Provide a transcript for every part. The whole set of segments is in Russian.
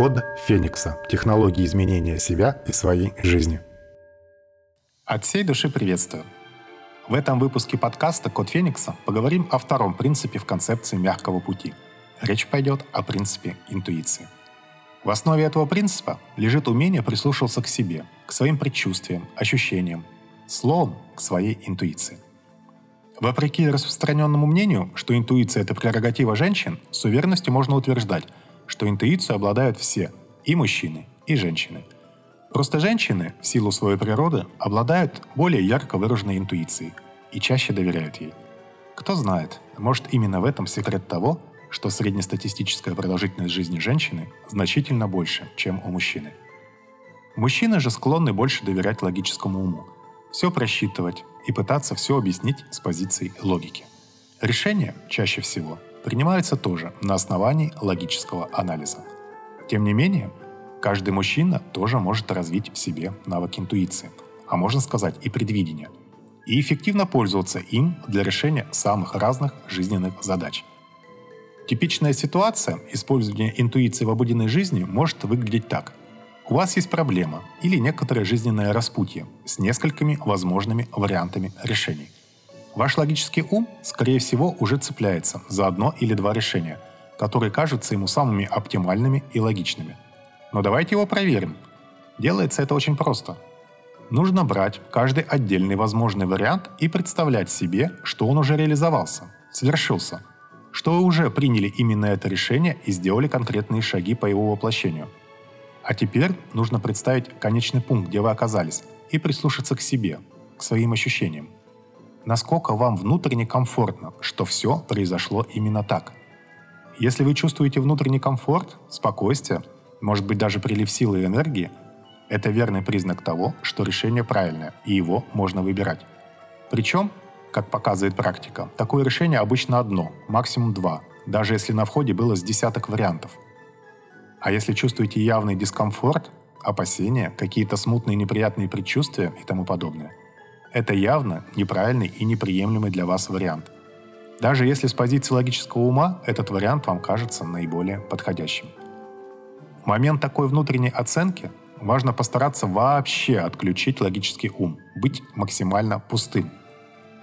Код Феникса. Технологии изменения себя и своей жизни. От всей души приветствую. В этом выпуске подкаста «Код Феникса» поговорим о втором принципе в концепции мягкого пути. Речь пойдет о принципе интуиции. В основе этого принципа лежит умение прислушиваться к себе, к своим предчувствиям, ощущениям, словом, к своей интуиции – Вопреки распространенному мнению, что интуиция – это прерогатива женщин, с уверенностью можно утверждать, что интуицию обладают все – и мужчины, и женщины. Просто женщины, в силу своей природы, обладают более ярко выраженной интуицией и чаще доверяют ей. Кто знает, может именно в этом секрет того, что среднестатистическая продолжительность жизни женщины значительно больше, чем у мужчины. Мужчины же склонны больше доверять логическому уму, все просчитывать, и пытаться все объяснить с позиции логики. Решения чаще всего принимаются тоже на основании логического анализа. Тем не менее, каждый мужчина тоже может развить в себе навык интуиции, а можно сказать и предвидения, и эффективно пользоваться им для решения самых разных жизненных задач. Типичная ситуация использования интуиции в обыденной жизни может выглядеть так. У вас есть проблема или некоторое жизненное распутье с несколькими возможными вариантами решений. Ваш логический ум, скорее всего, уже цепляется за одно или два решения, которые кажутся ему самыми оптимальными и логичными. Но давайте его проверим. Делается это очень просто. Нужно брать каждый отдельный возможный вариант и представлять себе, что он уже реализовался, свершился, что вы уже приняли именно это решение и сделали конкретные шаги по его воплощению – а теперь нужно представить конечный пункт, где вы оказались, и прислушаться к себе, к своим ощущениям. Насколько вам внутренне комфортно, что все произошло именно так. Если вы чувствуете внутренний комфорт, спокойствие, может быть даже прилив силы и энергии, это верный признак того, что решение правильное, и его можно выбирать. Причем, как показывает практика, такое решение обычно одно, максимум два, даже если на входе было с десяток вариантов – а если чувствуете явный дискомфорт, опасения, какие-то смутные неприятные предчувствия и тому подобное, это явно неправильный и неприемлемый для вас вариант. Даже если с позиции логического ума этот вариант вам кажется наиболее подходящим. В момент такой внутренней оценки важно постараться вообще отключить логический ум, быть максимально пустым.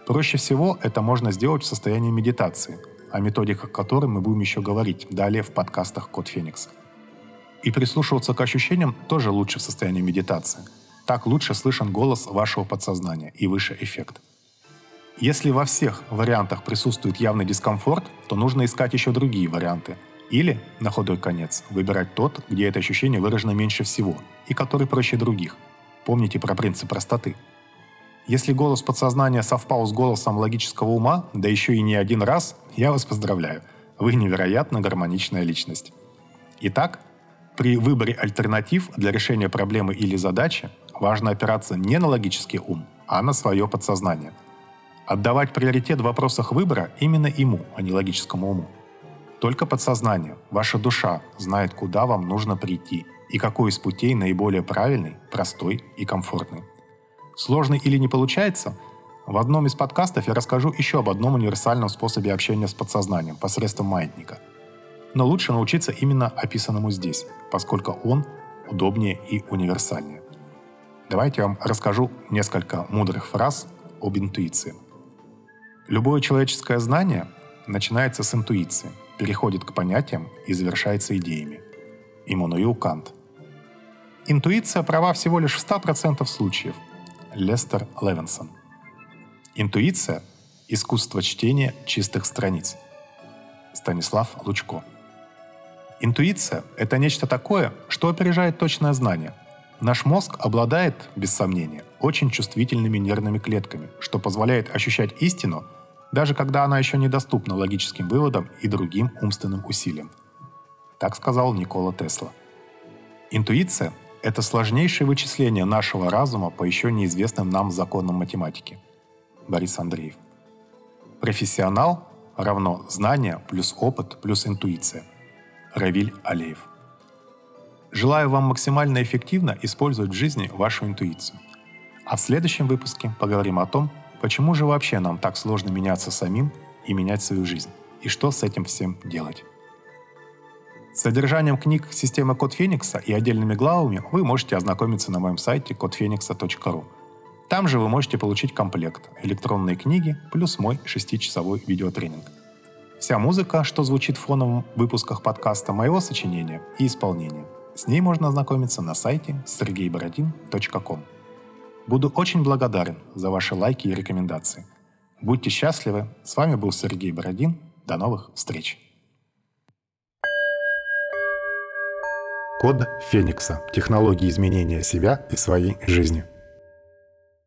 Проще всего это можно сделать в состоянии медитации, о методиках которой мы будем еще говорить далее в подкастах «Код Феникса». И прислушиваться к ощущениям тоже лучше в состоянии медитации. Так лучше слышен голос вашего подсознания и выше эффект. Если во всех вариантах присутствует явный дискомфорт, то нужно искать еще другие варианты. Или, на худой конец, выбирать тот, где это ощущение выражено меньше всего и который проще других. Помните про принцип простоты. Если голос подсознания совпал с голосом логического ума, да еще и не один раз, я вас поздравляю. Вы невероятно гармоничная личность. Итак, при выборе альтернатив для решения проблемы или задачи важно опираться не на логический ум, а на свое подсознание. Отдавать приоритет в вопросах выбора именно ему, а не логическому уму. Только подсознание, ваша душа знает, куда вам нужно прийти и какой из путей наиболее правильный, простой и комфортный. Сложный или не получается? В одном из подкастов я расскажу еще об одном универсальном способе общения с подсознанием посредством маятника – но лучше научиться именно описанному здесь, поскольку он удобнее и универсальнее. Давайте я вам расскажу несколько мудрых фраз об интуиции. Любое человеческое знание начинается с интуиции, переходит к понятиям и завершается идеями. Иммануил Кант. Интуиция права всего лишь в 100% случаев. Лестер Левинсон. Интуиция – искусство чтения чистых страниц. Станислав Лучко. Интуиция – это нечто такое, что опережает точное знание. Наш мозг обладает, без сомнения, очень чувствительными нервными клетками, что позволяет ощущать истину, даже когда она еще недоступна логическим выводам и другим умственным усилиям. Так сказал Никола Тесла. Интуиция – это сложнейшее вычисление нашего разума по еще неизвестным нам законам математики. Борис Андреев. Профессионал равно знание плюс опыт плюс интуиция – Равиль Алеев. Желаю вам максимально эффективно использовать в жизни вашу интуицию. А в следующем выпуске поговорим о том, почему же вообще нам так сложно меняться самим и менять свою жизнь, и что с этим всем делать. С содержанием книг системы Код Феникса и отдельными главами вы можете ознакомиться на моем сайте kodfenix.ru. Там же вы можете получить комплект электронные книги плюс мой шестичасовой видеотренинг. Вся музыка, что звучит в фоновом выпусках подкаста, моего сочинения и исполнения. С ней можно ознакомиться на сайте sergeyborodin.com. Буду очень благодарен за ваши лайки и рекомендации. Будьте счастливы. С вами был Сергей Бородин. До новых встреч. Код Феникса. Технологии изменения себя и своей жизни.